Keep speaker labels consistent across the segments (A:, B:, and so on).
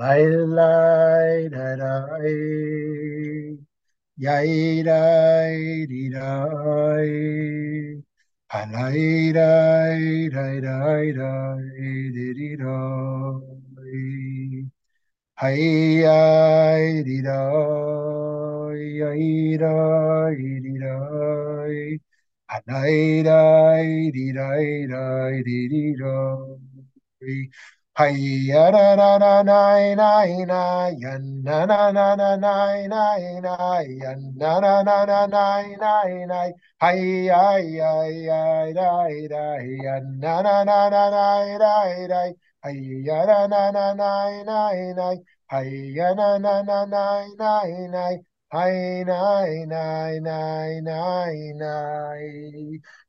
A: Lai lai da dai. Yai dai di dai. Halai dai dai dai dai di di dai. Hai ai di dai. Yai dai di dai. Halai dai di dai dai di di dai.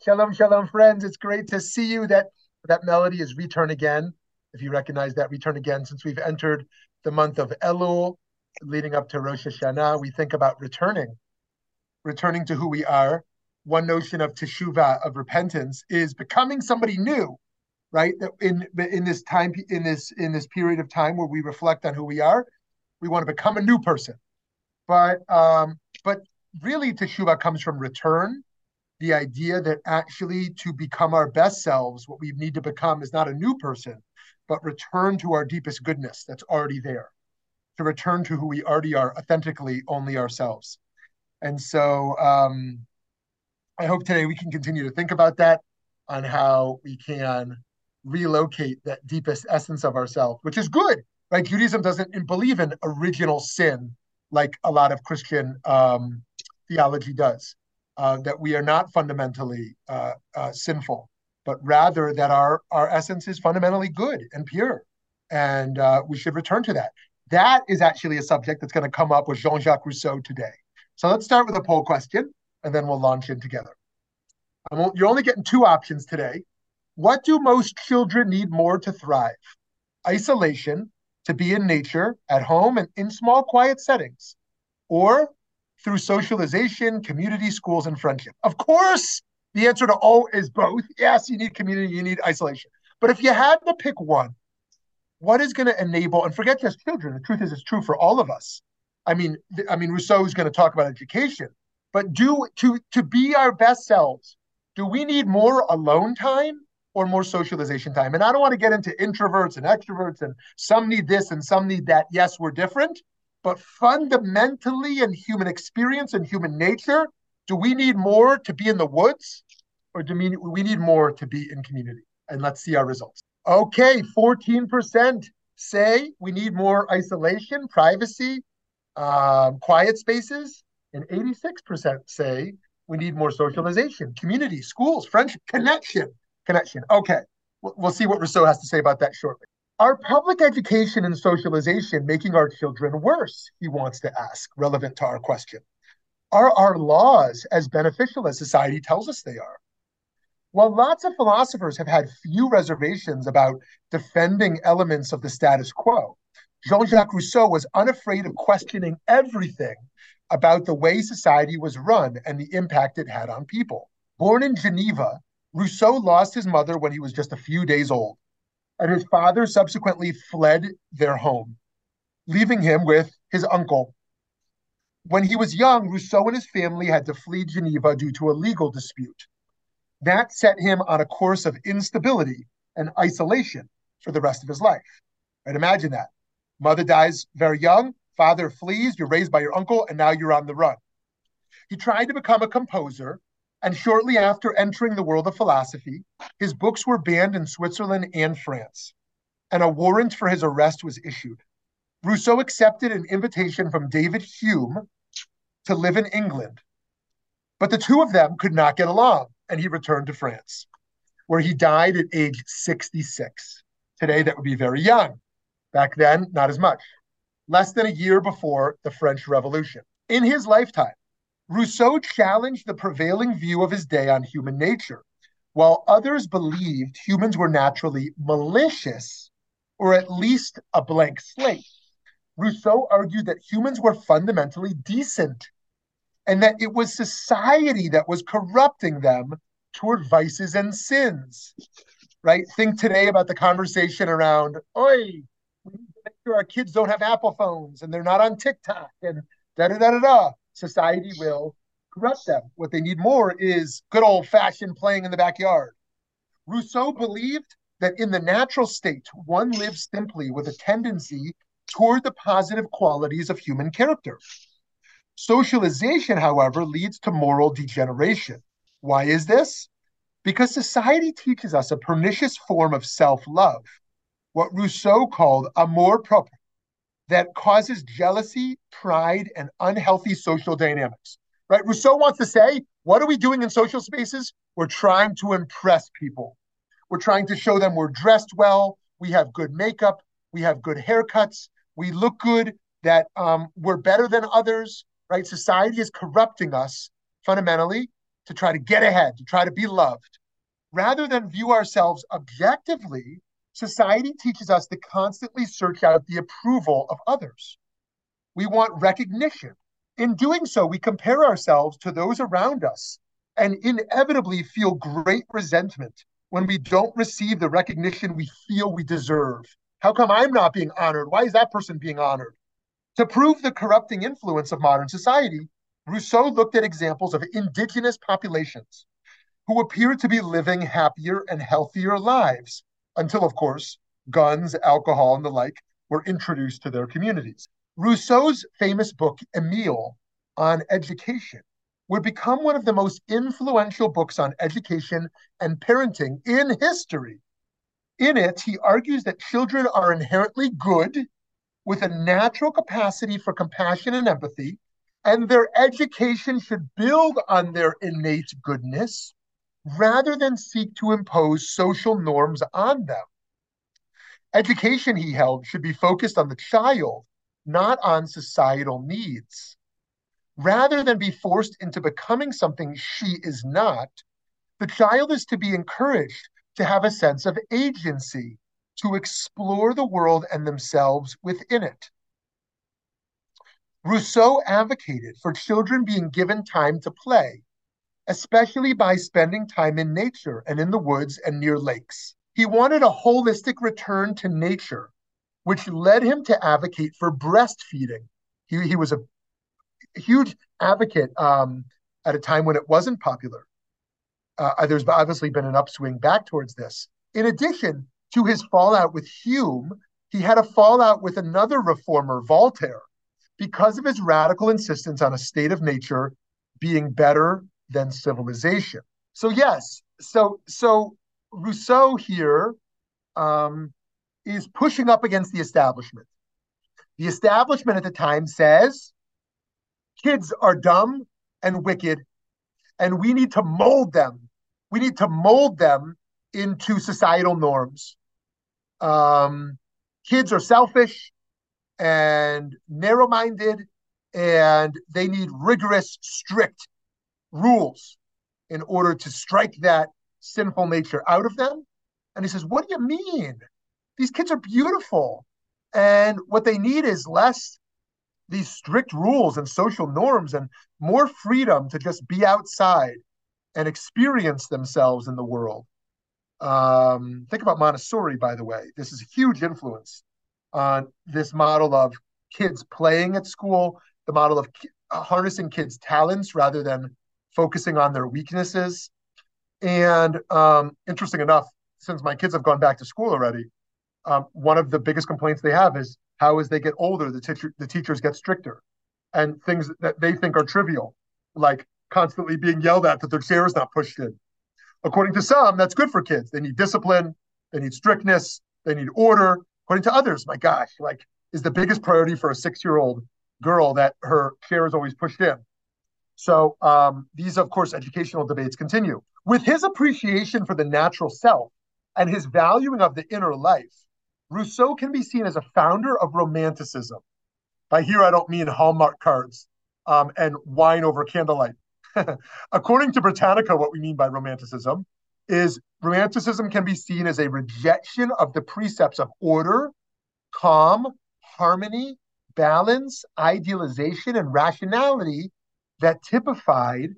A: Shalom, shalom, friends. It's great to see you. That that melody is Return Again if you recognize that return again, since we've entered the month of Elul, leading up to Rosh Hashanah, we think about returning, returning to who we are. One notion of teshuvah, of repentance, is becoming somebody new, right? In in this time, in this in this period of time where we reflect on who we are, we want to become a new person. But um, but really, teshuvah comes from return. The idea that actually to become our best selves, what we need to become is not a new person, but return to our deepest goodness that's already there, to return to who we already are, authentically only ourselves. And so um, I hope today we can continue to think about that on how we can relocate that deepest essence of ourselves, which is good, right? Judaism doesn't believe in original sin like a lot of Christian um, theology does, uh, that we are not fundamentally uh, uh, sinful but rather that our our essence is fundamentally good and pure, and uh, we should return to that. That is actually a subject that's going to come up with Jean-Jacques Rousseau today. So let's start with a poll question, and then we'll launch in together. You're only getting two options today. What do most children need more to thrive? Isolation, to be in nature, at home, and in small, quiet settings, or through socialization, community, schools, and friendship. Of course, the answer to all is both. Yes, you need community, you need isolation. But if you had to pick one, what is going to enable and forget just children? The truth is, it's true for all of us. I mean, I mean, Rousseau is going to talk about education, but do to to be our best selves, do we need more alone time or more socialization time? And I don't want to get into introverts and extroverts, and some need this and some need that. Yes, we're different, but fundamentally in human experience and human nature, do we need more to be in the woods or do we, need more to be in community? And let's see our results. Okay, 14% say we need more isolation, privacy, um, quiet spaces, and 86% say we need more socialization, community, schools, friendship, connection, connection. Okay, we'll see what Rousseau has to say about that shortly. Are public education and socialization making our children worse? He wants to ask, relevant to our question. Are our laws as beneficial as society tells us they are? While lots of philosophers have had few reservations about defending elements of the status quo, Jean Jacques Rousseau was unafraid of questioning everything about the way society was run and the impact it had on people. Born in Geneva, Rousseau lost his mother when he was just a few days old, and his father subsequently fled their home, leaving him with his uncle, when he was young, Rousseau and his family had to flee Geneva due to a legal dispute. That set him on a course of instability and isolation for the rest of his life. Right? Imagine that. Mother dies very young, father flees, you're raised by your uncle, and now you're on the run. He tried to become a composer, and shortly after entering the world of philosophy, his books were banned in Switzerland and France, and a warrant for his arrest was issued. Rousseau accepted an invitation from David Hume to live in England, but the two of them could not get along, and he returned to France, where he died at age 66. Today, that would be very young. Back then, not as much. Less than a year before the French Revolution. In his lifetime, Rousseau challenged the prevailing view of his day on human nature. While others believed humans were naturally malicious, or at least a blank slate, Rousseau argued that humans were fundamentally decent and that it was society that was corrupting them toward vices and sins. Right? Think today about the conversation around, oi, we need to make sure our kids don't have Apple phones and they're not on TikTok and da da da da da. Society will corrupt them. What they need more is good old fashioned playing in the backyard. Rousseau believed that in the natural state, one lives simply with a tendency toward the positive qualities of human character. Socialization, however, leads to moral degeneration. Why is this? Because society teaches us a pernicious form of self love, what Rousseau called amour propre, that causes jealousy, pride, and unhealthy social dynamics. Right? Rousseau wants to say, what are we doing in social spaces? We're trying to impress people. We're trying to show them we're dressed well, we have good makeup, we have good haircuts, we look good, that um, we're better than others, right? Society is corrupting us fundamentally to try to get ahead, to try to be loved. Rather than view ourselves objectively, society teaches us to constantly search out the approval of others. We want recognition. In doing so, we compare ourselves to those around us and inevitably feel great resentment when we don't receive the recognition we feel we deserve. How come I'm not being honored? Why is that person being honored? To prove the corrupting influence of modern society, Rousseau looked at examples of indigenous populations who appeared to be living happier and healthier lives until, of course, guns, alcohol, and the like were introduced to their communities. Rousseau's famous book, Emile, on education would become one of the most influential books on education and parenting in history. In it, he argues that children are inherently good with a natural capacity for compassion and empathy, and their education should build on their innate goodness rather than seek to impose social norms on them. Education, he held, should be focused on the child, not on societal needs rather than be forced into becoming something she is not, the child is to be encouraged to have a sense of agency, to explore the world and themselves within it. Rousseau advocated for children being given time to play, especially by spending time in nature and in the woods and near lakes. He wanted a holistic return to nature, which led him to advocate for breastfeeding. He, he was a huge advocate um, at a time when it wasn't popular. Uh, there's obviously been an upswing back towards this. In addition to his fallout with Hume, he had a fallout with another reformer, Voltaire, because of his radical insistence on a state of nature being better than civilization. So yes, so so Rousseau here um, is pushing up against the establishment. The establishment at the time says kids are dumb and wicked, and we need to mold them. We need to mold them into societal norms. Um, kids are selfish and narrow minded, and they need rigorous, strict rules in order to strike that sinful nature out of them. And he says, What do you mean? These kids are beautiful. And what they need is less these strict rules and social norms and more freedom to just be outside and experience themselves in the world. Um, think about Montessori, by the way. This is a huge influence on this model of kids playing at school, the model of uh, harnessing kids' talents rather than focusing on their weaknesses. And um, interesting enough, since my kids have gone back to school already, um, one of the biggest complaints they have is how as they get older, the teacher the teachers get stricter, and things that they think are trivial, like constantly being yelled at that their chair is not pushed in. According to some, that's good for kids. They need discipline, they need strictness, they need order. According to others, my gosh, like is the biggest priority for a six-year-old girl that her chair is always pushed in. So um, these, of course, educational debates continue. With his appreciation for the natural self and his valuing of the inner life, Rousseau can be seen as a founder of Romanticism. By here, I don't mean Hallmark cards um, and wine over candlelight. According to Britannica, what we mean by Romanticism is Romanticism can be seen as a rejection of the precepts of order, calm, harmony, balance, idealization, and rationality that typified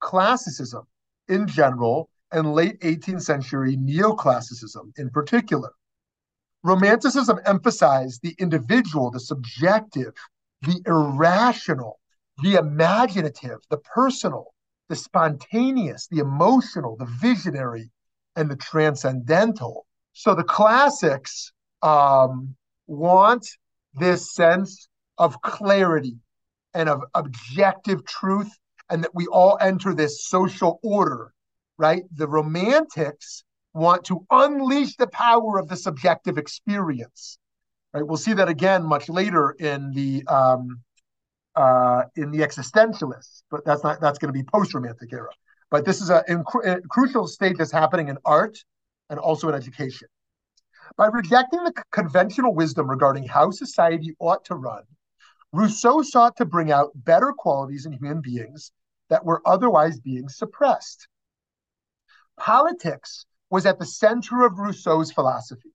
A: classicism in general and late 18th century neoclassicism in particular. Romanticism emphasized the individual, the subjective, the irrational, the imaginative, the personal, the spontaneous, the emotional, the visionary, and the transcendental. So the classics um, want this sense of clarity and of objective truth, and that we all enter this social order, right? The romantics want to unleash the power of the subjective experience. Right? We'll see that again much later in the um, uh, in the existentialists, but that's not that's going to be post-romantic era. But this is a, a crucial state that's happening in art and also in education. By rejecting the conventional wisdom regarding how society ought to run, Rousseau sought to bring out better qualities in human beings that were otherwise being suppressed. Politics was at the center of Rousseau's philosophy.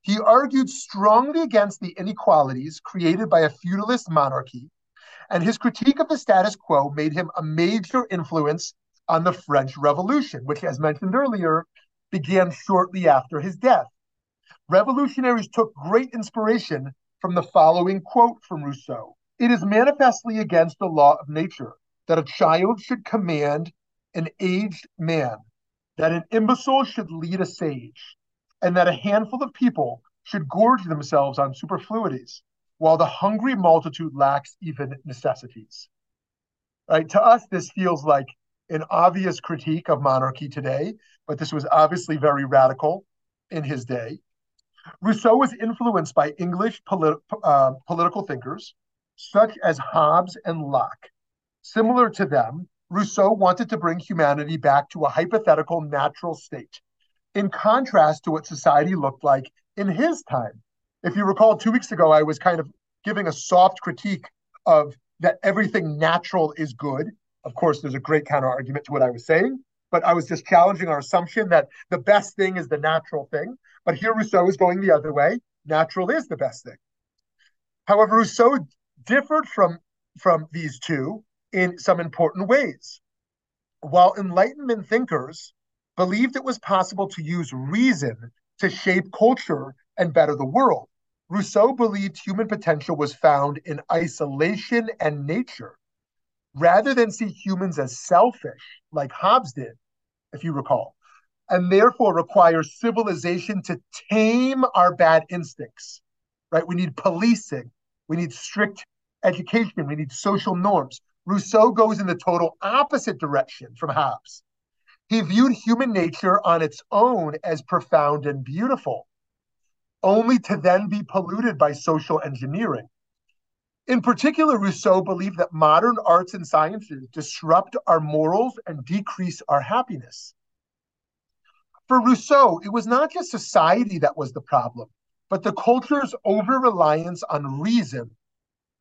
A: He argued strongly against the inequalities created by a feudalist monarchy, and his critique of the status quo made him a major influence on the French Revolution, which, as mentioned earlier, began shortly after his death. Revolutionaries took great inspiration from the following quote from Rousseau It is manifestly against the law of nature that a child should command an aged man that an imbecile should lead a sage, and that a handful of people should gorge themselves on superfluities, while the hungry multitude lacks even necessities. Right? To us, this feels like an obvious critique of monarchy today, but this was obviously very radical in his day. Rousseau was influenced by English politi- uh, political thinkers such as Hobbes and Locke. Similar to them, Rousseau wanted to bring humanity back to a hypothetical natural state, in contrast to what society looked like in his time. If you recall, two weeks ago, I was kind of giving a soft critique of that everything natural is good. Of course, there's a great counter argument to what I was saying, but I was just challenging our assumption that the best thing is the natural thing. But here Rousseau is going the other way. Natural is the best thing. However, Rousseau differed from, from these two in some important ways. While Enlightenment thinkers believed it was possible to use reason to shape culture and better the world, Rousseau believed human potential was found in isolation and nature. Rather than see humans as selfish, like Hobbes did, if you recall, and therefore require civilization to tame our bad instincts, right? We need policing, we need strict education, we need social norms. Rousseau goes in the total opposite direction from Hobbes. He viewed human nature on its own as profound and beautiful, only to then be polluted by social engineering. In particular, Rousseau believed that modern arts and sciences disrupt our morals and decrease our happiness. For Rousseau, it was not just society that was the problem, but the culture's over reliance on reason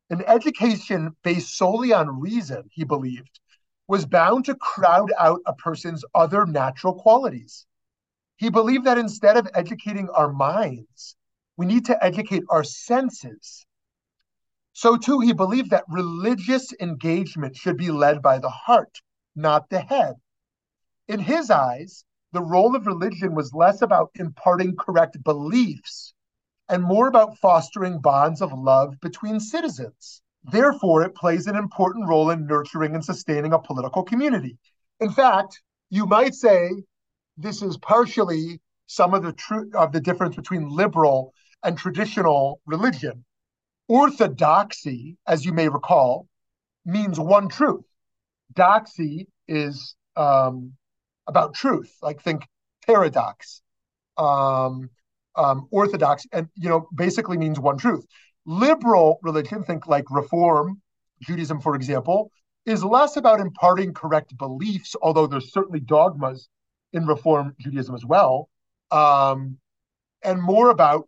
A: an education based solely on reason, he believed, was bound to crowd out a person's other natural qualities. He believed that instead of educating our minds, we need to educate our senses. So, too, he believed that religious engagement should be led by the heart, not the head. In his eyes, the role of religion was less about imparting correct beliefs and more about fostering bonds of love between citizens. Therefore, it plays an important role in nurturing and sustaining a political community. In fact, you might say this is partially some of the tr- of the difference between liberal and traditional religion. Orthodoxy, as you may recall, means one truth. Doxy is um, about truth. Like think paradox. Um, um, orthodox, and you know, basically means one truth. Liberal religion, think like Reform Judaism, for example, is less about imparting correct beliefs, although there's certainly dogmas in Reform Judaism as well, um, and more about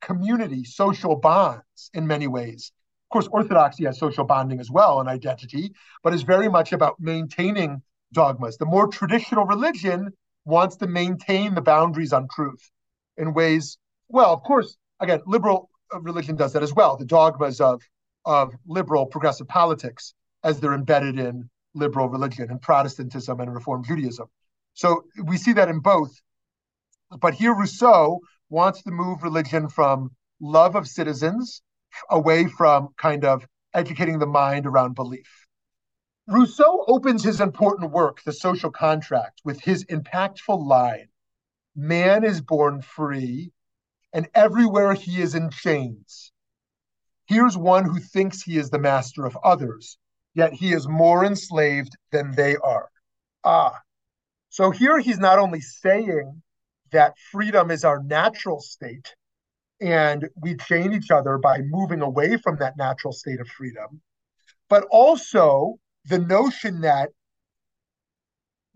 A: community, social bonds in many ways. Of course, Orthodoxy has social bonding as well and identity, but is very much about maintaining dogmas. The more traditional religion wants to maintain the boundaries on truth in ways, well, of course, again, liberal uh, religion does that as well. The dogmas of of liberal progressive politics as they're embedded in liberal religion and Protestantism and Reform Judaism. So we see that in both. But here Rousseau wants to move religion from love of citizens away from kind of educating the mind around belief. Rousseau opens his important work, The Social Contract, with his impactful line Man is born free, and everywhere he is in chains. Here's one who thinks he is the master of others, yet he is more enslaved than they are. Ah, so here he's not only saying that freedom is our natural state, and we chain each other by moving away from that natural state of freedom, but also the notion that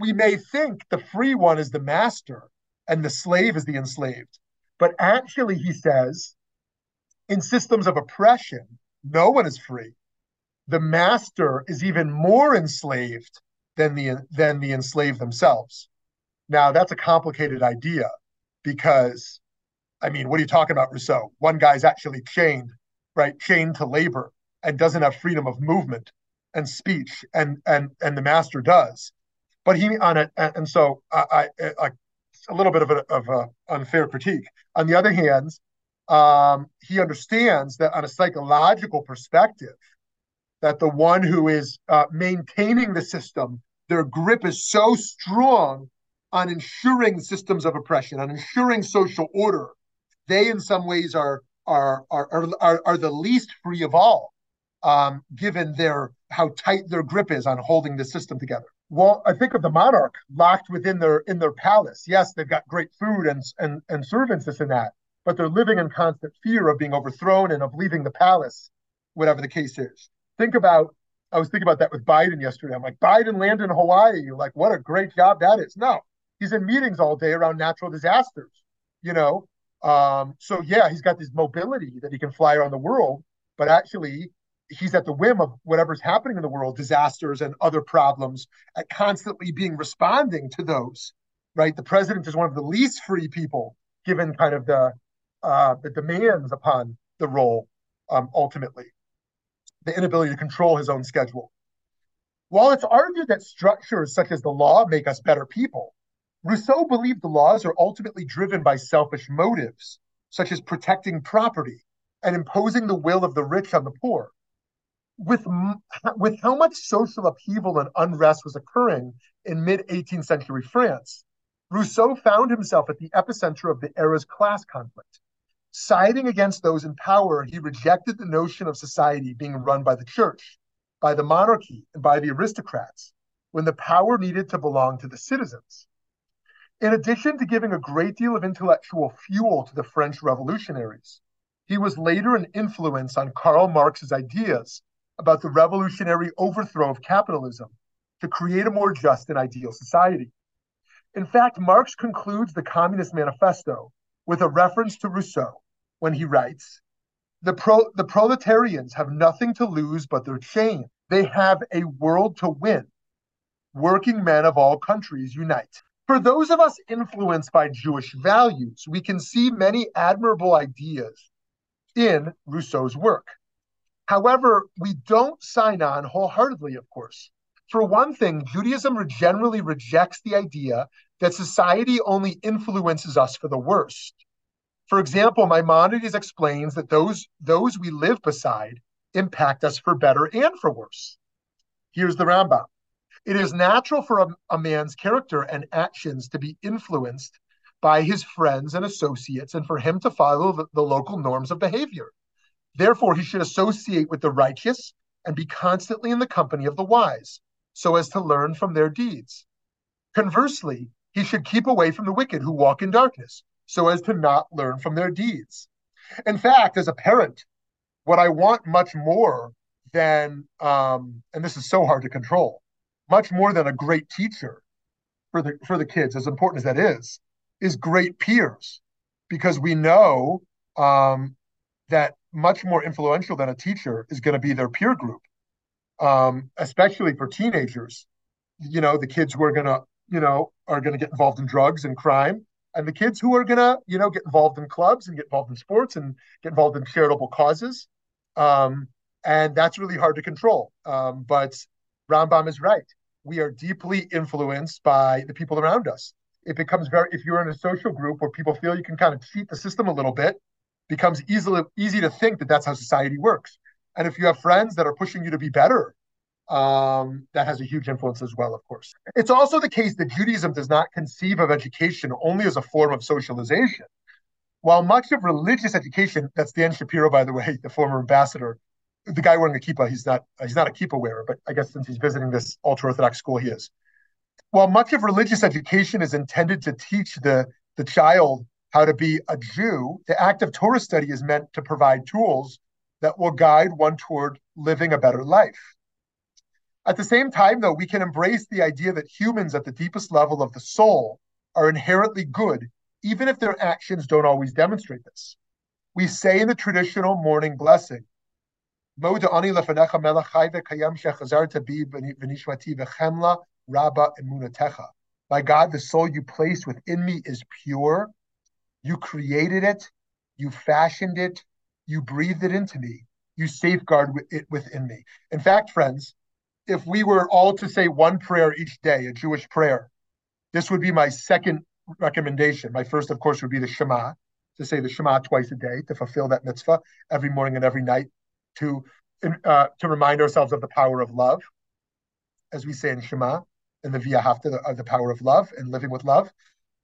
A: we may think the free one is the master and the slave is the enslaved. But actually, he says, in systems of oppression, no one is free. The master is even more enslaved than the than the enslaved themselves. Now that's a complicated idea because I mean, what are you talking about, Rousseau? One guy's actually chained, right? Chained to labor and doesn't have freedom of movement and speech, and and and the master does. But he on it, and so I, I, I a little bit of a of a unfair critique. On the other hand, um, he understands that on a psychological perspective, that the one who is uh, maintaining the system, their grip is so strong on ensuring systems of oppression, on ensuring social order, they in some ways are are are are, are the least free of all, um, given their how tight their grip is on holding the system together. Well, I think of the monarch locked within their in their palace. Yes, they've got great food and and and servants, this and that, but they're living in constant fear of being overthrown and of leaving the palace, whatever the case is. Think about I was thinking about that with Biden yesterday. I'm like, Biden landed in Hawaii. Like, what a great job that is. No, he's in meetings all day around natural disasters. You know, um, so yeah, he's got this mobility that he can fly around the world, but actually he's at the whim of whatever's happening in the world, disasters and other problems, at constantly being responding to those. Right, the president is one of the least free people, given kind of the uh, the demands upon the role. Um, ultimately, the inability to control his own schedule. While it's argued that structures such as the law make us better people, Rousseau believed the laws are ultimately driven by selfish motives, such as protecting property and imposing the will of the rich on the poor. With, with how much social upheaval and unrest was occurring in mid 18th century France, Rousseau found himself at the epicenter of the era's class conflict. Siding against those in power, he rejected the notion of society being run by the church, by the monarchy, and by the aristocrats, when the power needed to belong to the citizens. In addition to giving a great deal of intellectual fuel to the French revolutionaries, he was later an influence on Karl Marx's ideas about the revolutionary overthrow of capitalism to create a more just and ideal society. In fact, Marx concludes the Communist Manifesto with a reference to Rousseau when he writes, the, pro- the proletarians have nothing to lose but their chain. They have a world to win. Working men of all countries unite. For those of us influenced by Jewish values, we can see many admirable ideas in Rousseau's work. However, we don't sign on wholeheartedly, of course. For one thing, Judaism generally rejects the idea that society only influences us for the worst. For example, Maimonides explains that those, those we live beside impact us for better and for worse. Here's the Rambam. It is natural for a, a man's character and actions to be influenced by his friends and associates and for him to follow the, the local norms of behavior. Therefore, he should associate with the righteous and be constantly in the company of the wise, so as to learn from their deeds. Conversely, he should keep away from the wicked who walk in darkness, so as to not learn from their deeds. In fact, as a parent, what I want much more than, um, and this is so hard to control, much more than a great teacher for the for the kids, as important as that is, is great peers, because we know um, that much more influential than a teacher is going to be their peer group, um, especially for teenagers. You know, the kids who are going to, you know, are going to get involved in drugs and crime, and the kids who are going to, you know, get involved in clubs and get involved in sports and get involved in charitable causes. Um, and that's really hard to control. Um, but Rambam is right we are deeply influenced by the people around us. it becomes very if you're in a social group where people feel you can kind of cheat the system a little bit becomes easily easy to think that that's how society works and if you have friends that are pushing you to be better um, that has a huge influence as well of course. It's also the case that judaism does not conceive of education only as a form of socialization. While much of religious education that's dan shapiro by the way the former ambassador the guy wearing a kippah he's not he's not a kippah wearer but i guess since he's visiting this ultra-orthodox school he is. While much of religious education is intended to teach the, the child how to be a Jew, the act of Torah study is meant to provide tools that will guide one toward living a better life. At the same time, though, we can embrace the idea that humans at the deepest level of the soul are inherently good, even if their actions don't always demonstrate this. We say in the traditional morning blessing. My God, the soul you placed within me is pure. You created it, you fashioned it, you breathed it into me, you safeguard it within me. In fact, friends, if we were all to say one prayer each day, a Jewish prayer, this would be my second recommendation. My first, of course, would be the Shema, to say the Shema twice a day, to fulfill that mitzvah every morning and every night, to uh, to remind ourselves of the power of love, as we say in Shema and the V'ahavta, the, uh, the power of love and living with love.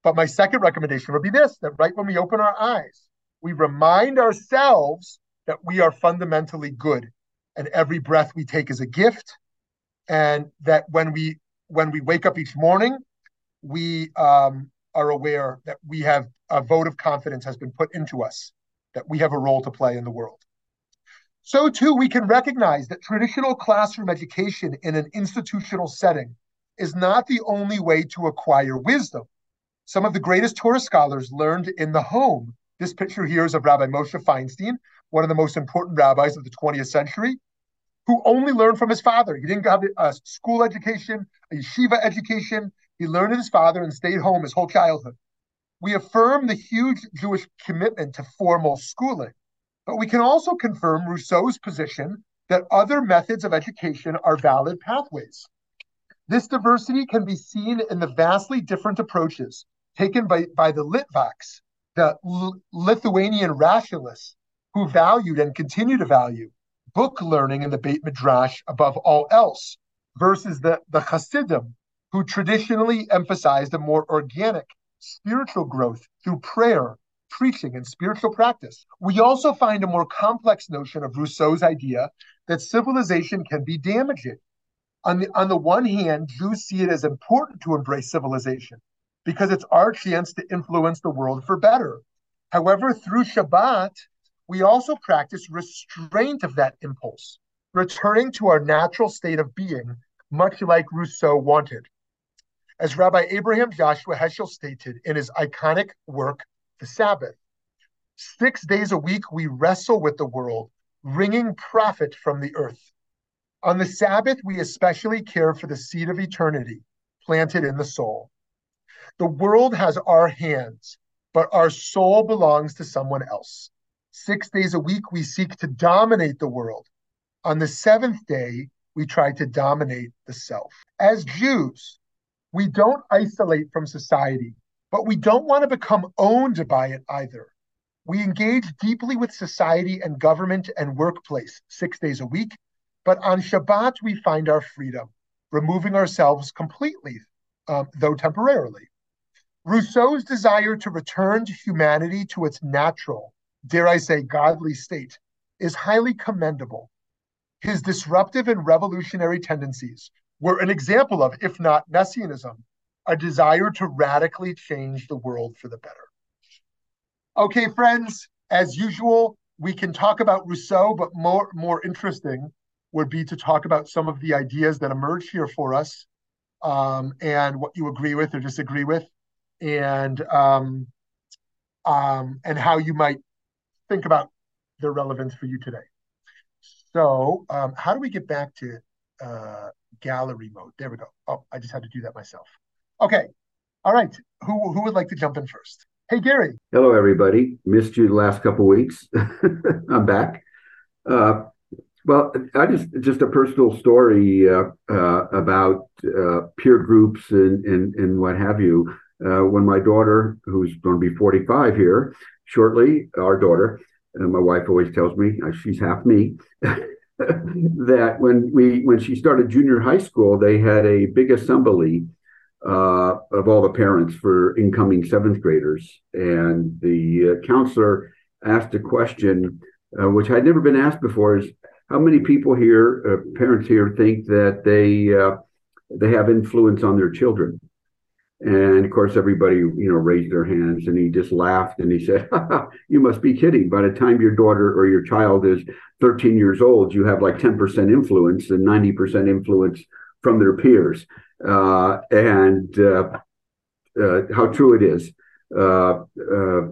A: But my second recommendation would be this that right when we open our eyes, we remind ourselves that we are fundamentally good and every breath we take is a gift. And that when we when we wake up each morning, we um, are aware that we have a vote of confidence has been put into us, that we have a role to play in the world. So, too, we can recognize that traditional classroom education in an institutional setting is not the only way to acquire wisdom. Some of the greatest Torah scholars learned in the home. This picture here is of Rabbi Moshe Feinstein, one of the most important rabbis of the 20th century, who only learned from his father. He didn't have a school education, a yeshiva education. He learned with his father and stayed home his whole childhood. We affirm the huge Jewish commitment to formal schooling, but we can also confirm Rousseau's position that other methods of education are valid pathways. This diversity can be seen in the vastly different approaches taken by, by the Litvaks, the L- Lithuanian rationalists, who valued and continue to value book learning in the Beit Midrash above all else, versus the, the Hasidim, who traditionally emphasized a more organic spiritual growth through prayer, preaching, and spiritual practice. We also find a more complex notion of Rousseau's idea that civilization can be damaging on the on the one hand, Jews see it as important to embrace civilization because it's our chance to influence the world for better. However, through Shabbat, we also practice restraint of that impulse, returning to our natural state of being, much like Rousseau wanted. As Rabbi Abraham Joshua Heschel stated in his iconic work, The Sabbath, six days a week we wrestle with the world, wringing profit from the earth. On the Sabbath, we especially care for the seed of eternity planted in the soul. The world has our hands, but our soul belongs to someone else. Six days a week, we seek to dominate the world. On the seventh day, we try to dominate the self. As Jews, we don't isolate from society, but we don't want to become owned by it either. We engage deeply with society and government and workplace six days a week but on Shabbat, we find our freedom, removing ourselves completely, um, though temporarily. Rousseau's desire to return to humanity to its natural, dare I say, godly state is highly commendable. His disruptive and revolutionary tendencies were an example of, if not messianism, a desire to radically change the world for the better. Okay, friends, as usual, we can talk about Rousseau, but more, more interesting, would be to talk about some of the ideas that emerge here for us um, and what you agree with or disagree with and um, um, and how you might think about their relevance for you today. So um, how do we get back to uh, gallery mode? There we go. Oh, I just had to do that myself. Okay. All right. Who, who would like to jump in first? Hey, Gary.
B: Hello, everybody. Missed you the last couple weeks. I'm back. Uh, well, I just just a personal story uh, uh, about uh, peer groups and, and and what have you. Uh, when my daughter, who's going to be 45 here shortly, our daughter, and my wife always tells me uh, she's half me. that when we when she started junior high school, they had a big assembly uh, of all the parents for incoming seventh graders, and the uh, counselor asked a question uh, which had never been asked before: is how many people here, uh, parents here, think that they uh, they have influence on their children? And of course, everybody, you know, raised their hands and he just laughed and he said, You must be kidding. By the time your daughter or your child is 13 years old, you have like 10% influence and 90% influence from their peers. Uh, and uh, uh, how true it is. Uh, uh,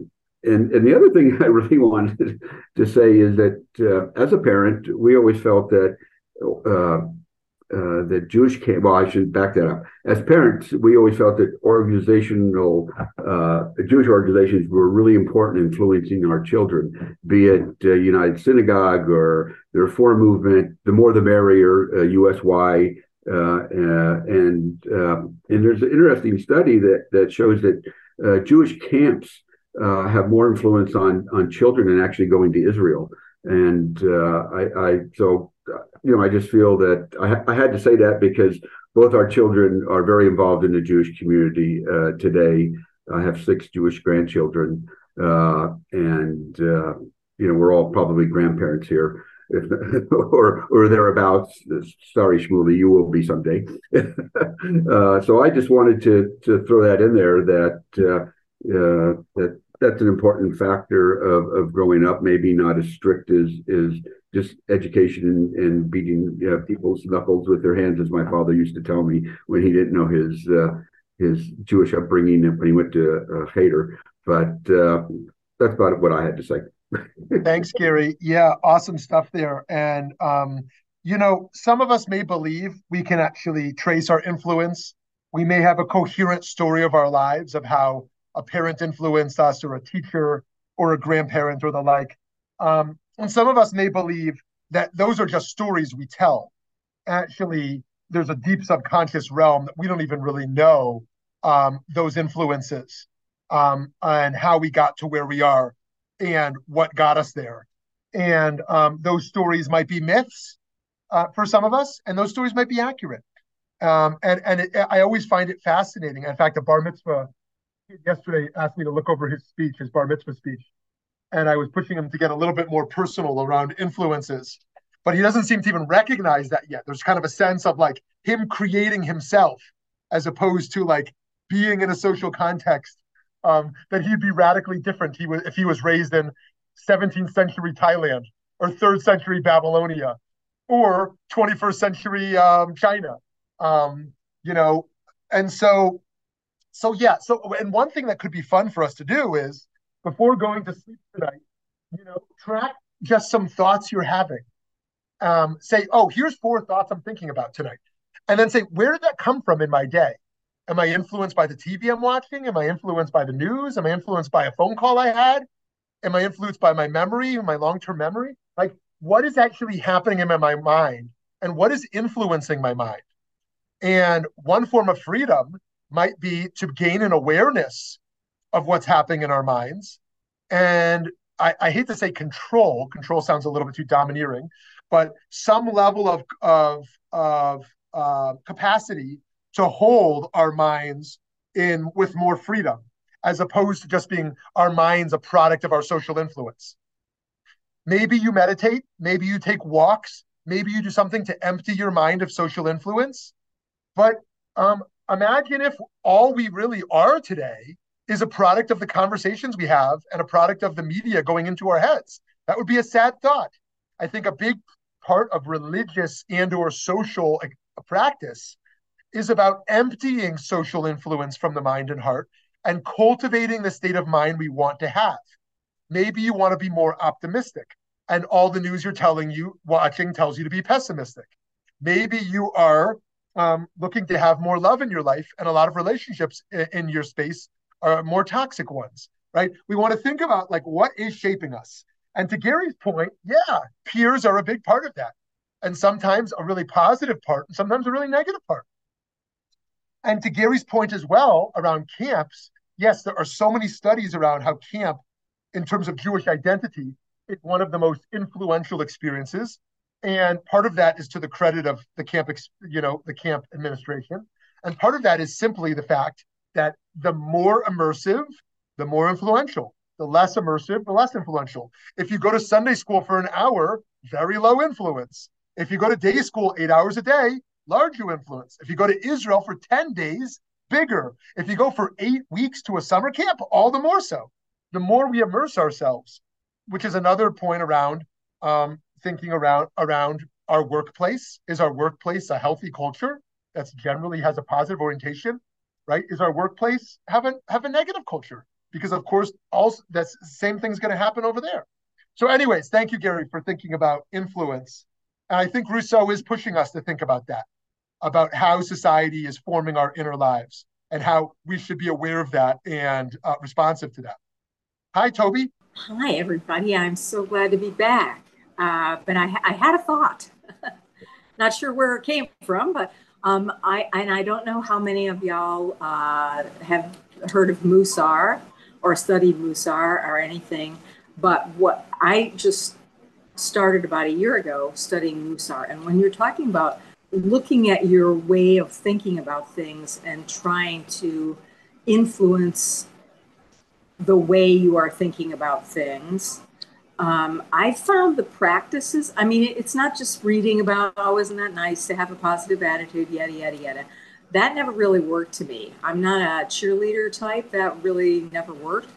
B: and, and the other thing I really wanted to say is that uh, as a parent, we always felt that uh, that Jewish came. Well, I should back that up. As parents, we always felt that organizational uh, Jewish organizations were really important in influencing our children, be it uh, United Synagogue or the Reform movement. The more, the merrier. USY. Uh, uh, and um, and there's an interesting study that that shows that Jewish camps have more influence on on children than actually going to Israel. And I, I so you know, I just feel that I, I, had to say that because both our children are very involved in the Jewish community uh, today. I have six Jewish grandchildren, uh, and uh, you know, we're all probably grandparents here, if, or or thereabouts. Sorry, Shmuly, you will be someday. Uh, so I just wanted to to throw that in there that uh, uh, that that's an important factor of, of growing up. Maybe not as strict as is just education and, and beating you know, people's knuckles with their hands, as my father used to tell me when he didn't know his uh, his Jewish upbringing when he went to uh, Cheder. But uh, that's about what I had to say.
A: Thanks, Gary. Yeah, awesome stuff there. And um, you know, some of us may believe we can actually trace our influence. We may have a coherent story of our lives of how a parent influenced us, or a teacher, or a grandparent, or the like. Um, and some of us may believe that those are just stories we tell. Actually, there's a deep subconscious realm that we don't even really know um, those influences um, and how we got to where we are and what got us there. And um, those stories might be myths uh, for some of us, and those stories might be accurate. Um, and and it, I always find it fascinating. In fact, a bar mitzvah yesterday asked me to look over his speech, his bar mitzvah speech, and I was pushing him to get a little bit more personal around influences. But he doesn't seem to even recognize that yet. There's kind of a sense of like him creating himself as opposed to like being in a social context. Um, that he'd be radically different he was if he was raised in 17th century Thailand or third century Babylonia or 21st century um, China. Um, you know, and so so yeah, so and one thing that could be fun for us to do is before going to sleep tonight, you know, track just some thoughts you're having. Um, say, oh, here's four thoughts I'm thinking about tonight. And then say, where did that come from in my day? Am I influenced by the TV I'm watching? Am I influenced by the news? Am I influenced by a phone call I had? Am I influenced by my memory, my long term memory? Like, what is actually happening in my mind and what is influencing my mind? And one form of freedom might be to gain an awareness of what's happening in our minds. And I, I, hate to say control, control sounds a little bit too domineering, but some level of, of, of uh, capacity to hold our minds in with more freedom, as opposed to just being our minds a product of our social influence. Maybe you meditate, maybe you take walks, maybe you do something to empty your mind of social influence. But um, imagine if all we really are today is a product of the conversations we have and a product of the media going into our heads. That would be a sad thought. I think a big part of religious and or social practice is about emptying social influence from the mind and heart and cultivating the state of mind we want to have. Maybe you want to be more optimistic and all the news you're telling you watching tells you to be pessimistic. Maybe you are um, looking to have more love in your life and a lot of relationships in, in your space are more toxic ones, right? We want to think about like what is shaping us. And to Gary's point, yeah, peers are a big part of that. And sometimes a really positive part, and sometimes a really negative part. And to Gary's point as well around camps, yes, there are so many studies around how camp, in terms of Jewish identity, is one of the most influential experiences. And part of that is to the credit of the camp, you know, the camp administration. And part of that is simply the fact that the more immersive, the more influential. The less immersive, the less influential. If you go to Sunday school for an hour, very low influence. If you go to day school eight hours a day, larger influence. If you go to Israel for 10 days, bigger. If you go for eight weeks to a summer camp, all the more so. The more we immerse ourselves, which is another point around um, thinking around around our workplace. Is our workplace a healthy culture that's generally has a positive orientation? Right? Is our workplace have a have a negative culture? Because of course, also that same thing's going to happen over there. So, anyways, thank you, Gary, for thinking about influence. And I think Rousseau is pushing us to think about that, about how society is forming our inner lives and how we should be aware of that and uh, responsive to that. Hi, Toby.
C: Hi, everybody. I'm so glad to be back. Uh, but I, I, had a thought. Not sure where it came from, but um, I and I don't know how many of y'all uh, have heard of Musar or studied Musar or anything. But what I just started about a year ago studying Musar, and when you're talking about looking at your way of thinking about things and trying to influence the way you are thinking about things. Um, I found the practices, I mean, it's not just reading about, oh, isn't that nice to have a positive attitude, yada, yada, yada. That never really worked to me. I'm not a cheerleader type, that really never worked.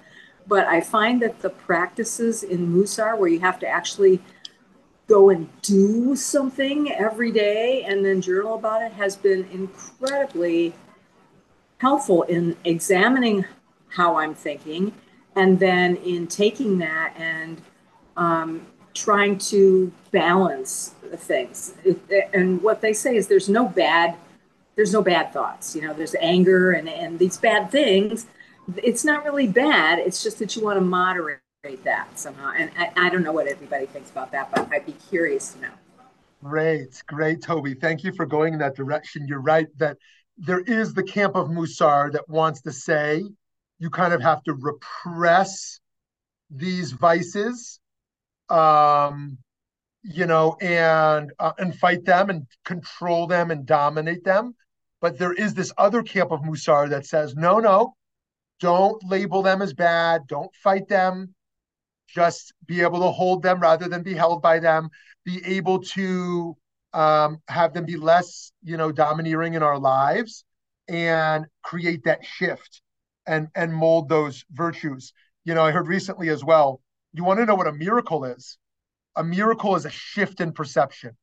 C: But I find that the practices in Musar, where you have to actually go and do something every day and then journal about it, has been incredibly helpful in examining how I'm thinking, and then in taking that and um, trying to balance things. And what they say is there's no bad, there's no bad thoughts. You know, there's anger and and these bad things. It's not really bad. It's just that you want to moderate that somehow. And I, I don't know what everybody thinks about that, but I'd be curious to know.
A: Great, great, Toby. Thank you for going in that direction. You're right that there is the camp of Musar that wants to say you kind of have to repress these vices um you know and uh, and fight them and control them and dominate them but there is this other camp of musar that says no no don't label them as bad don't fight them just be able to hold them rather than be held by them be able to um, have them be less you know domineering in our lives and create that shift and and mold those virtues. You know, I heard recently as well. You want to know what a miracle is? A miracle is a shift in perception.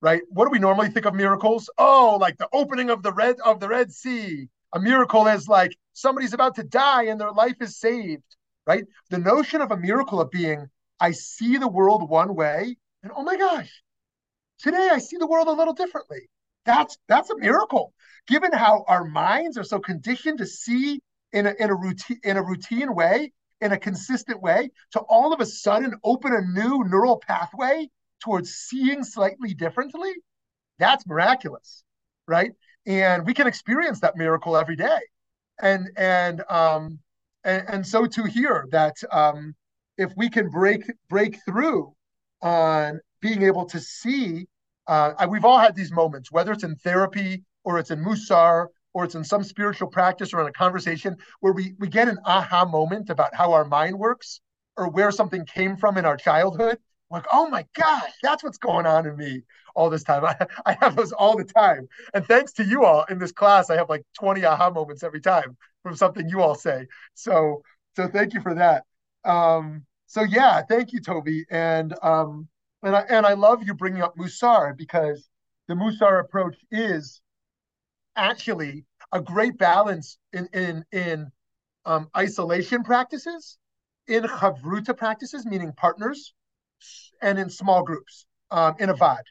A: Right? What do we normally think of miracles? Oh, like the opening of the red of the Red Sea. A miracle is like somebody's about to die and their life is saved. Right? The notion of a miracle of being, I see the world one way, and oh my gosh, today I see the world a little differently. That's that's a miracle given how our minds are so conditioned to see in a, in a routine in a routine way in a consistent way to all of a sudden open a new neural pathway towards seeing slightly differently? That's miraculous right? And we can experience that miracle every day. And and um and, and so to hear that um if we can break break through on being able to see uh, we've all had these moments whether it's in therapy or it's in Musar, or it's in some spiritual practice or in a conversation where we, we get an aha moment about how our mind works or where something came from in our childhood. Like, oh my gosh, that's what's going on in me all this time. I, I have those all the time. And thanks to you all in this class, I have like 20 aha moments every time from something you all say. So, so thank you for that. Um, so yeah, thank you, Toby. And um, and I and I love you bringing up Musar because the Musar approach is actually a great balance in in in um, isolation practices, in chavruta practices, meaning partners, and in small groups, um, in a va'ad.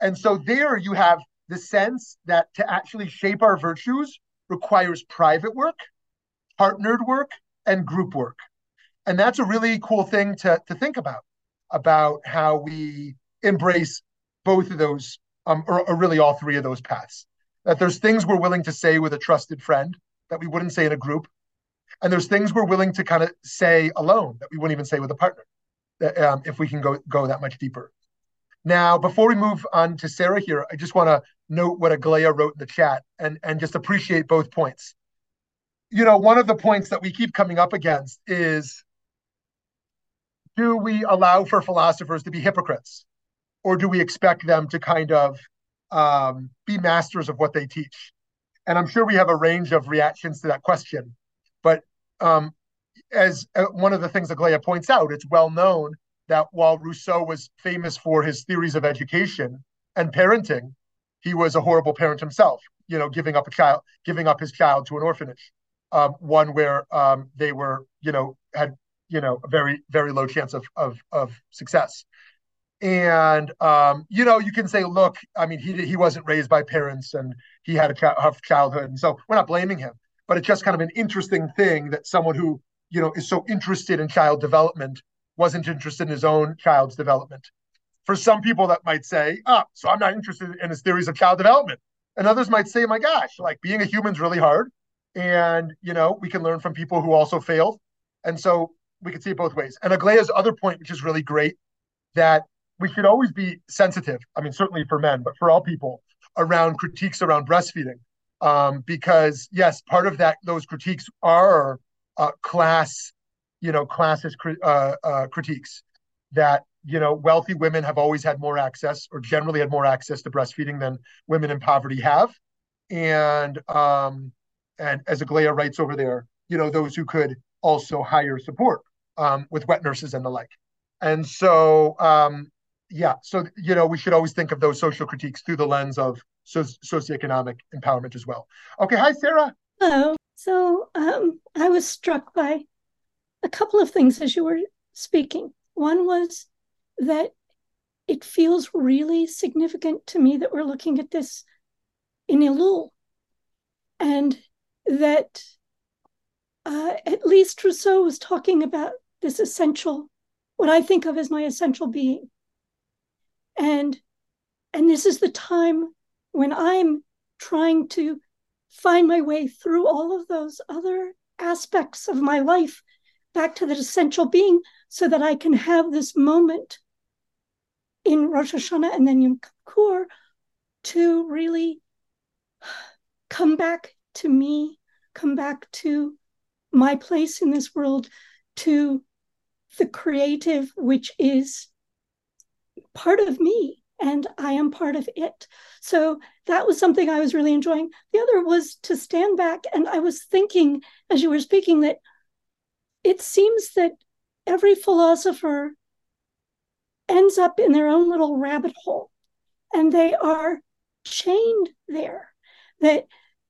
A: And so there you have the sense that to actually shape our virtues requires private work, partnered work, and group work. And that's a really cool thing to, to think about, about how we embrace both of those, um, or, or really all three of those paths. That there's things we're willing to say with a trusted friend that we wouldn't say in a group. And there's things we're willing to kind of say alone that we wouldn't even say with a partner um, if we can go, go that much deeper. Now, before we move on to Sarah here, I just want to note what Aglaya wrote in the chat and, and just appreciate both points. You know, one of the points that we keep coming up against is do we allow for philosophers to be hypocrites? Or do we expect them to kind of um, be masters of what they teach? And I'm sure we have a range of reactions to that question. But um, as uh, one of the things Aglaya points out, it's well known that while Rousseau was famous for his theories of education and parenting, he was a horrible parent himself. You know, giving up a child, giving up his child to an orphanage, um, one where um, they were, you know, had you know a very very low chance of of of success. And um, you know, you can say, look, I mean, he he wasn't raised by parents, and he had a tough childhood, and so we're not blaming him. But it's just kind of an interesting thing that someone who you know is so interested in child development wasn't interested in his own child's development. For some people, that might say, "Ah, so I'm not interested in his theories of child development," and others might say, "My gosh, like being a human is really hard, and you know we can learn from people who also failed." And so we can see it both ways. And Aglaya's other point, which is really great, that we should always be sensitive. I mean, certainly for men, but for all people around critiques around breastfeeding, um, because yes, part of that those critiques are uh, class, you know, classist uh, uh, critiques that you know wealthy women have always had more access or generally had more access to breastfeeding than women in poverty have, and um, and as Aglaya writes over there, you know, those who could also hire support um, with wet nurses and the like. And so, um, yeah, so, you know, we should always think of those social critiques through the lens of so- socioeconomic empowerment as well. Okay. Hi, Sarah.
D: Hello. So um, I was struck by a couple of things as you were speaking. One was that it feels really significant to me that we're looking at this in Elul and that uh, at least Rousseau was talking about this essential, what I think of as my essential being. And and this is the time when I'm trying to find my way through all of those other aspects of my life back to that essential being so that I can have this moment in Rosh Hashanah and then Yom Kippur to really come back to me, come back to my place in this world to the creative, which is part of me and I am part of it. So that was something I was really enjoying. The other was to stand back, and I was thinking as you were speaking that it seems that every philosopher ends up in their own little rabbit hole and they are chained there. That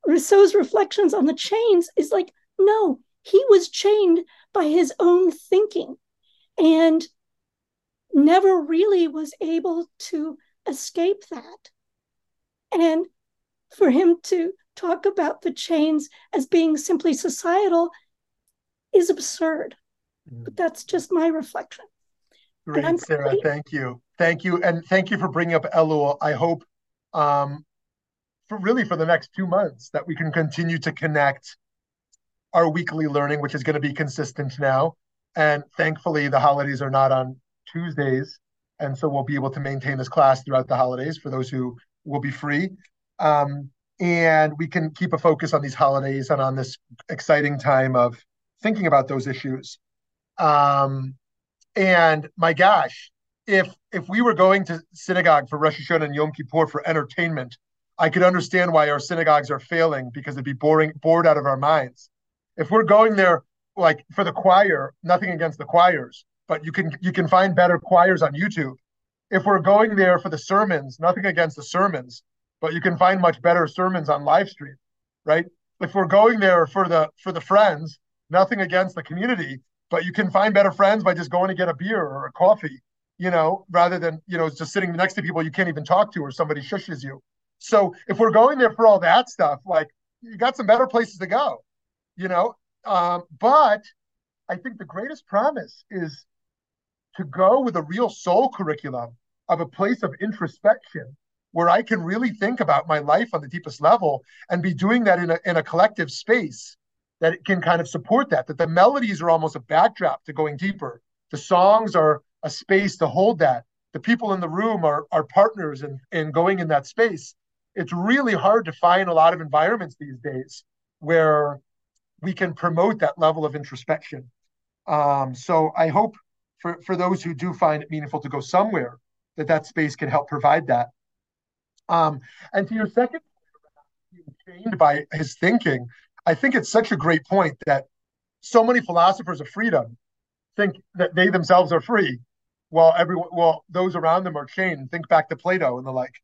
D: Rousseau's reflections on the chains is like, no, he was chained by his own thinking and never really was able to escape that. And for him to talk about the chains as being simply societal is absurd. Mm. But that's just my reflection.
A: Great, Sarah. Thank you. Thank you. And thank you for bringing up Elul. I hope um, for really for the next two months that we can continue to connect our weekly learning, which is going to be consistent now. And thankfully, the holidays are not on Tuesdays. And so we'll be able to maintain this class throughout the holidays for those who will be free. Um, and we can keep a focus on these holidays and on this exciting time of thinking about those issues. Um, and my gosh, if if we were going to synagogue for Rosh Hashanah and Yom Kippur for entertainment, I could understand why our synagogues are failing because it'd be boring, bored out of our minds if we're going there like for the choir, nothing against the choirs, but you can you can find better choirs on YouTube. If we're going there for the sermons, nothing against the sermons, but you can find much better sermons on live stream, right? If we're going there for the for the friends, nothing against the community, but you can find better friends by just going to get a beer or a coffee, you know, rather than you know just sitting next to people you can't even talk to or somebody shushes you. So if we're going there for all that stuff, like you got some better places to go you know. Um, but I think the greatest promise is to go with a real soul curriculum of a place of introspection where I can really think about my life on the deepest level and be doing that in a in a collective space that can kind of support that. That the melodies are almost a backdrop to going deeper. The songs are a space to hold that. The people in the room are are partners in, in going in that space. It's really hard to find a lot of environments these days where we can promote that level of introspection. Um, so I hope for, for those who do find it meaningful to go somewhere, that that space can help provide that. Um, and to your second chained by his thinking, I think it's such a great point that so many philosophers of freedom think that they themselves are free, while everyone, well, those around them are chained. Think back to Plato and the like.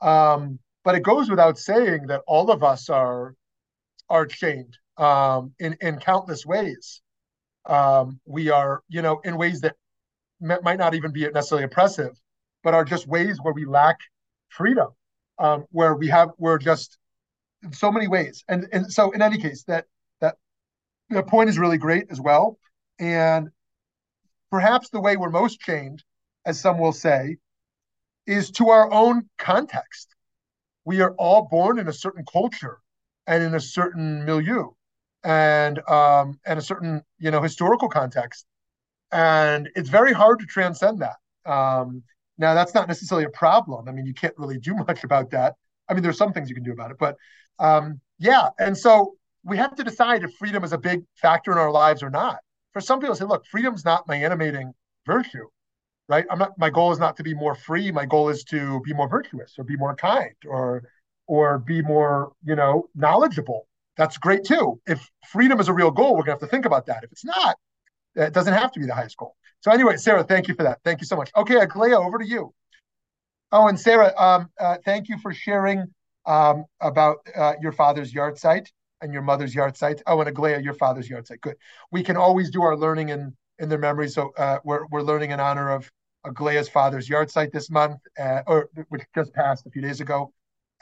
A: Um, but it goes without saying that all of us are are chained um, in in countless ways. Um, we are, you know, in ways that might not even be necessarily oppressive, but are just ways where we lack freedom, um, where we have we're just in so many ways. And and so in any case, that that the point is really great as well. And perhaps the way we're most chained, as some will say, is to our own context. We are all born in a certain culture and in a certain milieu and um, and a certain you know historical context, and it's very hard to transcend that. Um, now that's not necessarily a problem. I mean, you can't really do much about that. I mean, there's some things you can do about it, but um, yeah. And so we have to decide if freedom is a big factor in our lives or not. For some people, say, look, freedom's not my animating virtue, right? I'm not. My goal is not to be more free. My goal is to be more virtuous, or be more kind, or or be more, you know, knowledgeable that's great too. If freedom is a real goal, we're gonna have to think about that. If it's not, it doesn't have to be the highest goal. So anyway, Sarah, thank you for that. Thank you so much. Okay, Aglaia, over to you. Oh, and Sarah, um, uh, thank you for sharing um, about uh, your father's yahrzeit and your mother's yahrzeit. Oh, and Aglaia, your father's yahrzeit. Good. We can always do our learning in in their memory. So uh, we're we're learning in honor of Aglaia's father's yahrzeit this month, uh, or which just passed a few days ago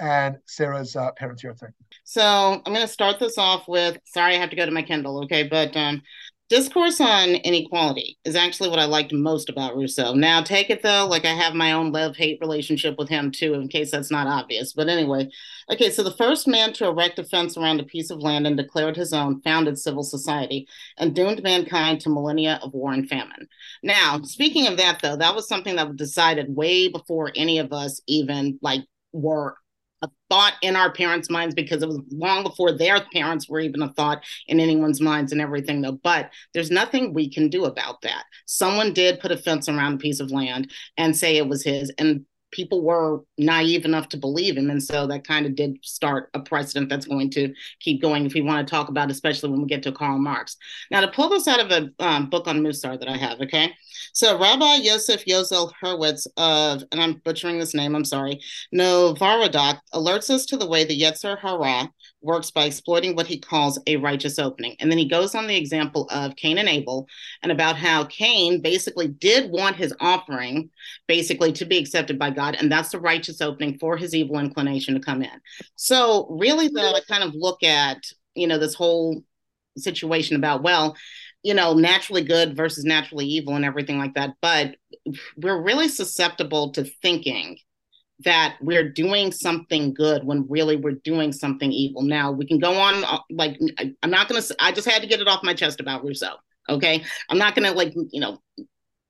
A: and Sarah's uh, parents' yahrzeit.
E: So I'm going to start this off with sorry, I have to go to my Kindle, okay? But um, discourse on inequality is actually what I liked most about Rousseau. Now, take it though, like I have my own love hate relationship with him too, in case that's not obvious. But anyway, okay, so the first man to erect a fence around a piece of land and declare it his own founded civil society and doomed mankind to millennia of war and famine. Now, speaking of that though, that was something that was decided way before any of us even like were a thought in our parents' minds because it was long before their parents were even a thought in anyone's minds and everything, though. But there's nothing we can do about that. Someone did put a fence around a piece of land and say it was his, and people were naive enough to believe him. And so that kind of did start a precedent that's going to keep going if we want to talk about, especially when we get to Karl Marx. Now, to pull this out of a um, book on Musar that I have, okay? So Rabbi Yosef Yozel Hurwitz of, and I'm butchering this name, I'm sorry, Novorodak alerts us to the way the Yetzer Hara works by exploiting what he calls a righteous opening. And then he goes on the example of Cain and Abel and about how Cain basically did want his offering basically to be accepted by God. And that's the righteous opening for his evil inclination to come in. So really though, I kind of look at, you know, this whole situation about, well, you know, naturally good versus naturally evil and everything like that. But we're really susceptible to thinking that we're doing something good when really we're doing something evil. Now we can go on uh, like I'm not gonna. I just had to get it off my chest about Rousseau. Okay, I'm not gonna like you know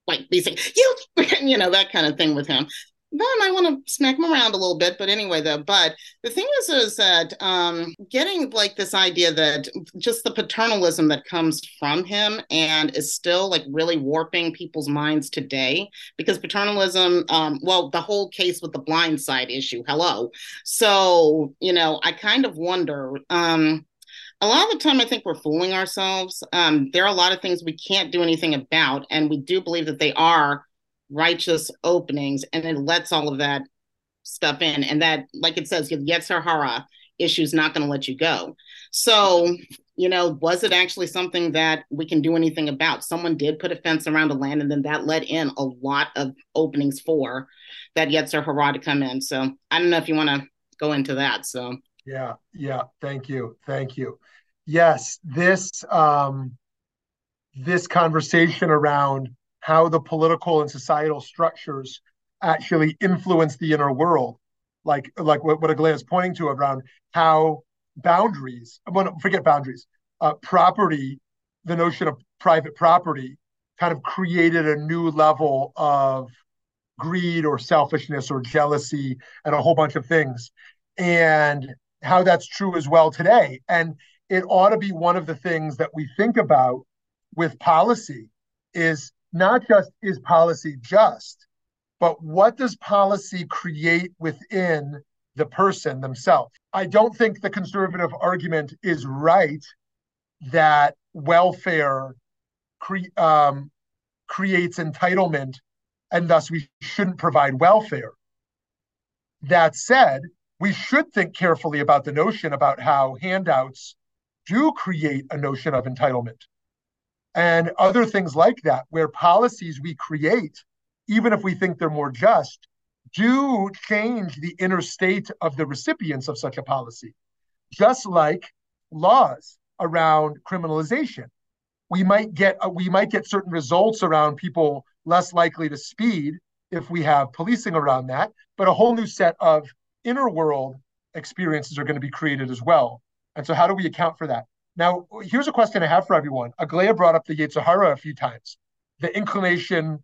E: like be saying you you know that kind of thing with him then I want to smack him around a little bit. But anyway, though, but the thing is, is that um, getting like this idea that just the paternalism that comes from him and is still like really warping people's minds today because paternalism, um, well, the whole case with the blind side issue, hello. So, you know, I kind of wonder. Um, a lot of the time, I think we're fooling ourselves. Um, there are a lot of things we can't do anything about, and we do believe that they are righteous openings and it lets all of that stuff in. And that like it says yetzer hara issue is not going to let you go. So you know was it actually something that we can do anything about? Someone did put a fence around the land and then that let in a lot of openings for that yetzer hara to come in. So i don't know if you want to go into that so.
A: Yeah yeah thank you thank you. Yes this um this conversation around how the political and societal structures actually influence the inner world like like what, what Aglaia is pointing to around how boundaries, well, forget boundaries, uh, property, the notion of private property kind of created a new level of greed or selfishness or jealousy and a whole bunch of things. And how that's true as well today. And it ought to be one of the things that we think about with policy is not just is policy just, but what does policy create within the person themselves? I don't think the conservative argument is right that welfare cre- um, creates entitlement and thus we shouldn't provide welfare. That said, we should think carefully about the notion about how handouts do create a notion of entitlement and other things like that, where policies we create, even if we think they're more just, do change the inner state of the recipients of such a policy, just like laws around criminalization. We might get uh, we might get certain results around people less likely to speed if we have policing around that, but a whole new set of inner world experiences are going to be created as well. And so, how do we account for that? Now, here's a question I have for everyone. Aglaia brought up the Yetzer Hara a few times, the inclination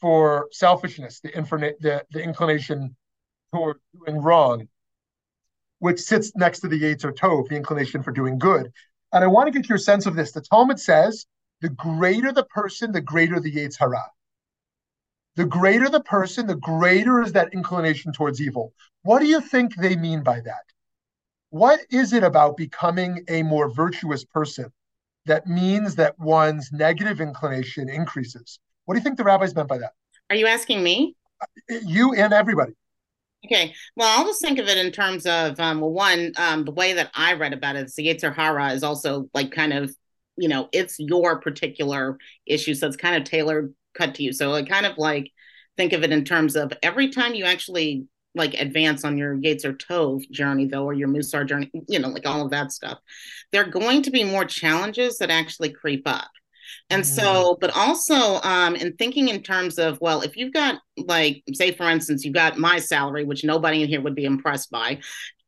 A: for selfishness, the, infina- the, the inclination toward doing wrong, which sits next to the Yetzer Tov, the inclination for doing good. And I want to get your sense of this. The Talmud says, the greater the person, the greater the Yetzer Hara. The greater the person, the greater is that inclination towards evil. What do you think they mean by that? What is it about becoming a more virtuous person that means that one's negative inclination increases? What do you think the rabbis meant by that?
E: Are you asking me?
A: You and everybody.
E: Okay. Well, I'll just think of it in terms of um, well, one, um, the way that I read about it, the Yetzer Hara is also like kind of, you know, it's your particular issue, so it's kind of tailored cut to you. So I kind of like think of it in terms of every time you actually like advance on your Yetzer Tov journey though or your Musar journey, you know, like all of that stuff. There are going to be more challenges that actually creep up. And mm-hmm. so, but also um, in thinking in terms of, well, if you've got like, say for instance, you've got my salary, which nobody in here would be impressed by,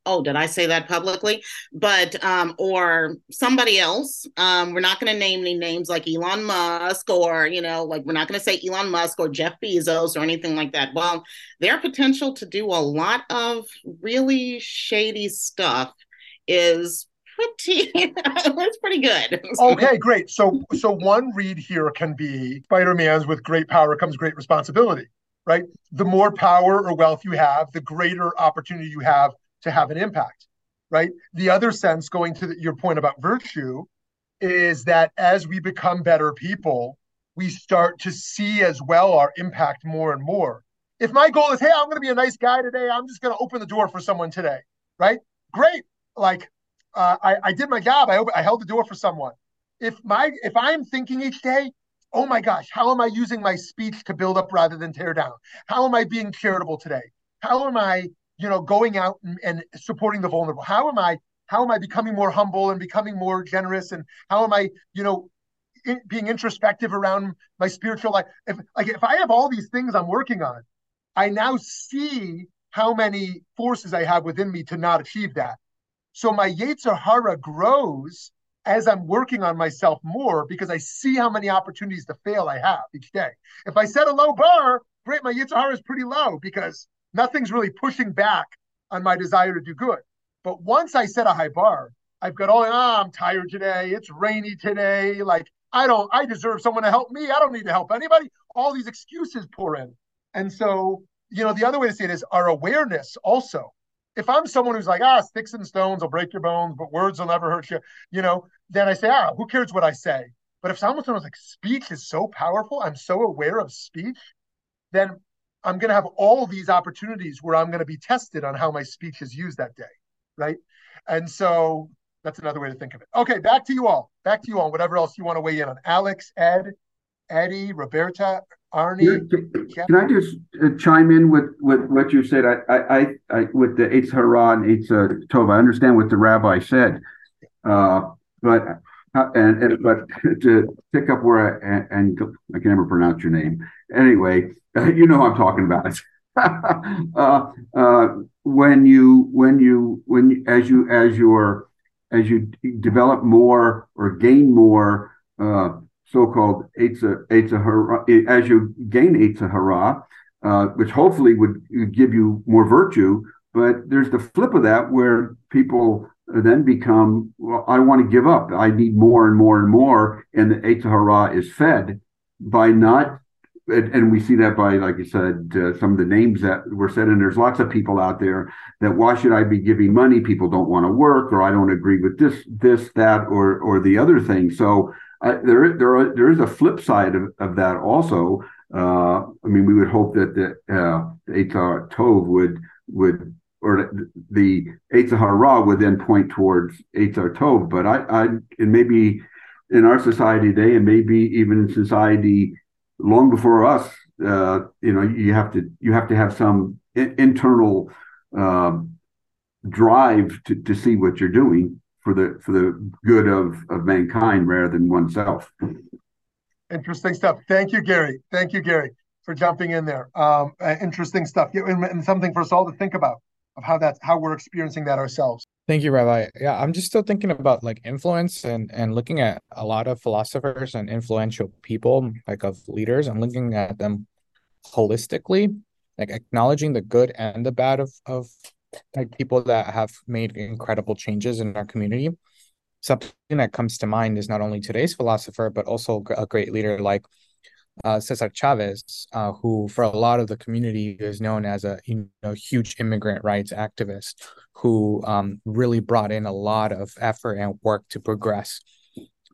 E: oh did i say that publicly? But um or somebody else um we're not going to name any names like elon musk or you know like we're not going to say elon musk or jeff bezos or anything like that. Well their potential to do a lot of really shady stuff is pretty it's pretty good.
A: Okay great. So so one read here can be spider-man's with great power comes great responsibility right? The more power or wealth you have the greater opportunity you have to have an impact, right? The other sense, going to the, your point about virtue, is that as we become better people, we start to see as well our impact more and more. If my goal is, hey, I'm going to be a nice guy today, I'm just going to open the door for someone today, right? Great. Like, uh, I, I did my job. I, I held the door for someone. If my if I'm thinking each day, oh my gosh, how am I using my speech to build up rather than tear down? How am I being charitable today? How am I you know, going out and, and supporting the vulnerable? How am I how am I becoming more humble and becoming more generous? And how am I, you know, in, being introspective around my spiritual life? If like if I have all these things I'm working on, I now see how many forces I have within me to not achieve that. So my Yetzer Hara grows as I'm working on myself more because I see how many opportunities to fail I have each day. If I set a low bar, great, my Yetzer Hara is pretty low because nothing's really pushing back on my desire to do good. But once I set a high bar, I've got all, oh, I'm tired today. It's rainy today. Like, I don't, I deserve someone to help me. I don't need to help anybody. All these excuses pour in. And so, you know, the other way to say it is our awareness also. If I'm someone who's like, ah, sticks and stones will break your bones, but words will never hurt you, you know, then I say, ah, who cares what I say? But if someone's like, speech is so powerful, I'm so aware of speech, then I'm going to have all these opportunities where I'm going to be tested on how my speech is used that day, right? And so that's another way to think of it. Okay, back to you all. Back to you all. Whatever else you want to weigh in on. Alex, Ed, Eddie, Roberta, Arnie.
B: Can, can I just uh, chime in with, with what you said? I, I, I, with the Eitz Hara and Eitz Tov. I understand what the rabbi said, uh, but and, and, but to pick up where I and, and I can never pronounce your name. Anyway, you know I'm talking about. uh, uh, when you when you when you, as you as your as you develop more or gain more uh, so-called Eitzah Hara, as you gain Eitzah Hara, uh, which hopefully would give you more virtue. But there's the flip of that where people then become, well, I want to give up. I need more and more and more. And the Eitzah Hara is fed by not and, we see that by, like you said, uh, some of the names that were said. And there's lots of people out there that why should I be giving money? People don't want to work, or I don't agree with this, this, that, or or the other thing. So uh, there, there, are, there is a flip side of, of that also. Uh, I mean, we would hope that the uh, Tov would would or the Eitzah Hara would then point towards Eitzah Tov. But I, I, and maybe in our society today, and maybe even society long before us, uh, you know, you have to you have to have some I- internal uh, drive to, to see what you're doing for the for the good of of mankind rather than oneself.
A: Interesting stuff. Thank you, Gary. Thank you, Gary, for jumping in there. Um, uh, interesting stuff, and, and something for us all to think about of how that's how we're experiencing that ourselves.
F: Thank you, Rabbi. Yeah, I'm just still thinking about like influence and and looking at a lot of philosophers and influential people, like of leaders, and looking at them holistically, like acknowledging the good and the bad of of like people that have made incredible changes in our community. Something that comes to mind is not only today's philosopher, but also a great leader like uh, Cesar Chavez, uh, who for a lot of the community is known as a you know huge immigrant rights activist, who um, really brought in a lot of effort and work to progress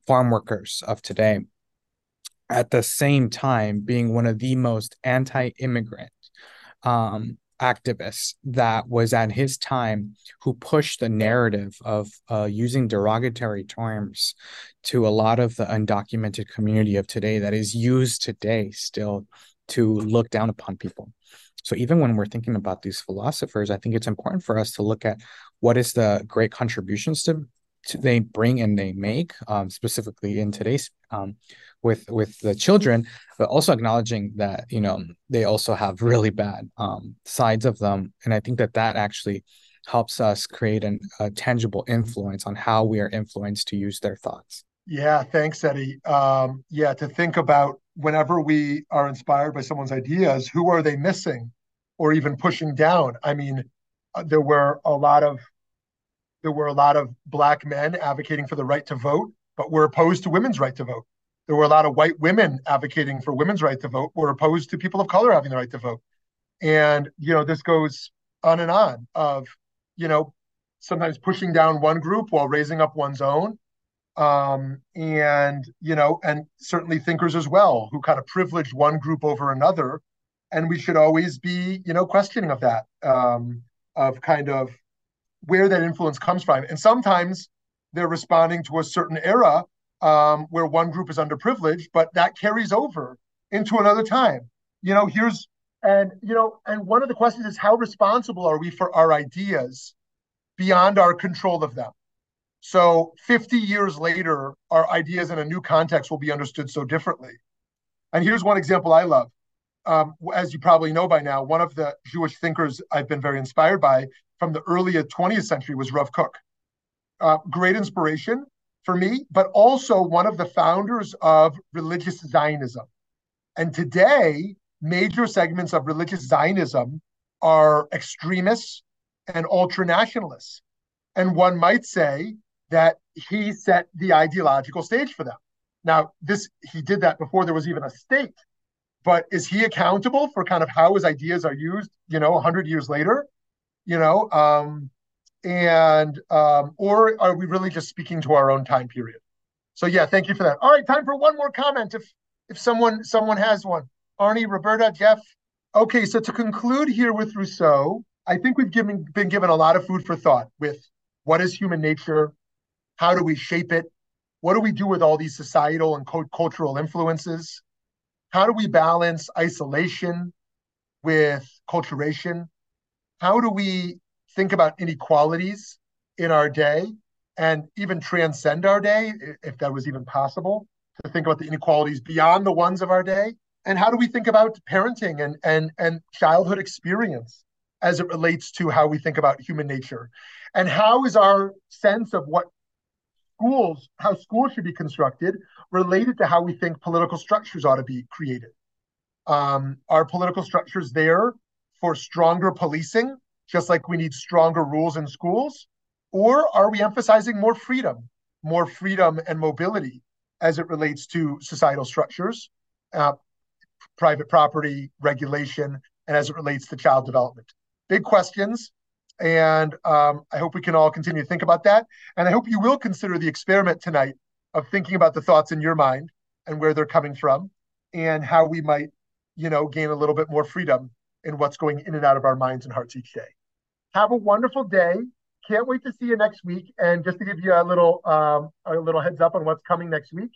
F: farm workers of today. At the same time, being one of the most anti-immigrant um, activists that was at his time who pushed the narrative of uh, using derogatory terms to a lot of the undocumented community of today that is used today still to look down upon people. So even when we're thinking about these philosophers, I think it's important for us to look at what is the great contributions to, to they bring and they make, um, specifically in today's um, with with the children but also acknowledging that you know they also have really bad um, sides of them. And i think that that actually helps us create an, a tangible influence on how we are influenced to use their thoughts.
A: Yeah thanks eddie. Um, yeah to think about whenever we are inspired by someone's ideas who are they missing or even pushing down? I mean uh, there were a lot of there were a lot of black men advocating for the right to vote but were opposed to women's right to vote. There were a lot of white women advocating for women's right to vote were opposed to people of color having the right to vote. And you know this goes on and on of you know sometimes pushing down one group while raising up one's own. Um, and you know and certainly thinkers as well who kind of privileged one group over another. And we should always be you know questioning of that um, of kind of where that influence comes from and sometimes they're responding to a certain era um, where one group is underprivileged, but that carries over into another time. You know, here's and you know, and one of the questions is how responsible are we for our ideas beyond our control of them? So 50 years later, our ideas in a new context will be understood so differently. And here's one example I love. Um, as you probably know by now, one of the Jewish thinkers I've been very inspired by from the early 20th century was Rav Kook. Uh, great inspiration, for me, but also one of the founders of religious Zionism. And today, major segments of religious Zionism are extremists and ultra nationalists. And one might say that he set the ideological stage for them. Now, this he did that before there was even a state. But is he accountable for kind of how his ideas are used, you know, 100 years later? You know, um, and um, or are we really just speaking to our own time period? So yeah, thank you for that. All right, time for one more comment if if someone someone has one. Arnie, Roberta, Jeff. Okay, so to conclude here with Rousseau, I think we've given been given a lot of food for thought with what is human nature, how do we shape it, what do we do with all these societal and cultural influences, how do we balance isolation with culturation, how do we think about inequalities in our day and even transcend our day, if that was even possible, to think about the inequalities beyond the ones of our day. and how do we think about parenting and and and childhood experience as it relates to how we think about human nature and how is our sense of what schools how schools should be constructed related to how we think political structures ought to be created um, are political structures there for stronger policing just like we need stronger rules in schools or are we emphasizing more freedom more freedom and mobility as it relates to societal structures uh, private property regulation and as it relates to child development big questions and um, I hope we can all continue to think about that. And I hope you will consider the experiment tonight of thinking about the thoughts in your mind and where they're coming from and how we might, you know, gain a little bit more freedom in what's going in and out of our minds and hearts each day. Have a wonderful day. Can't wait to see you next week. And just to give you a little um, a little heads up on what's coming next week,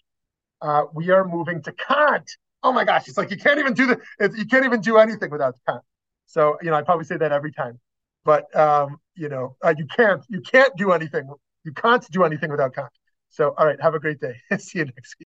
A: uh, we are moving to Kant. Oh my gosh, it's like you can't even do the you can't even do anything without Kant. So you know, I probably say that every time but um, you know, uh, you can't you can't do anything. You can't do anything without Kant. So, all right, have a great day. See you next week.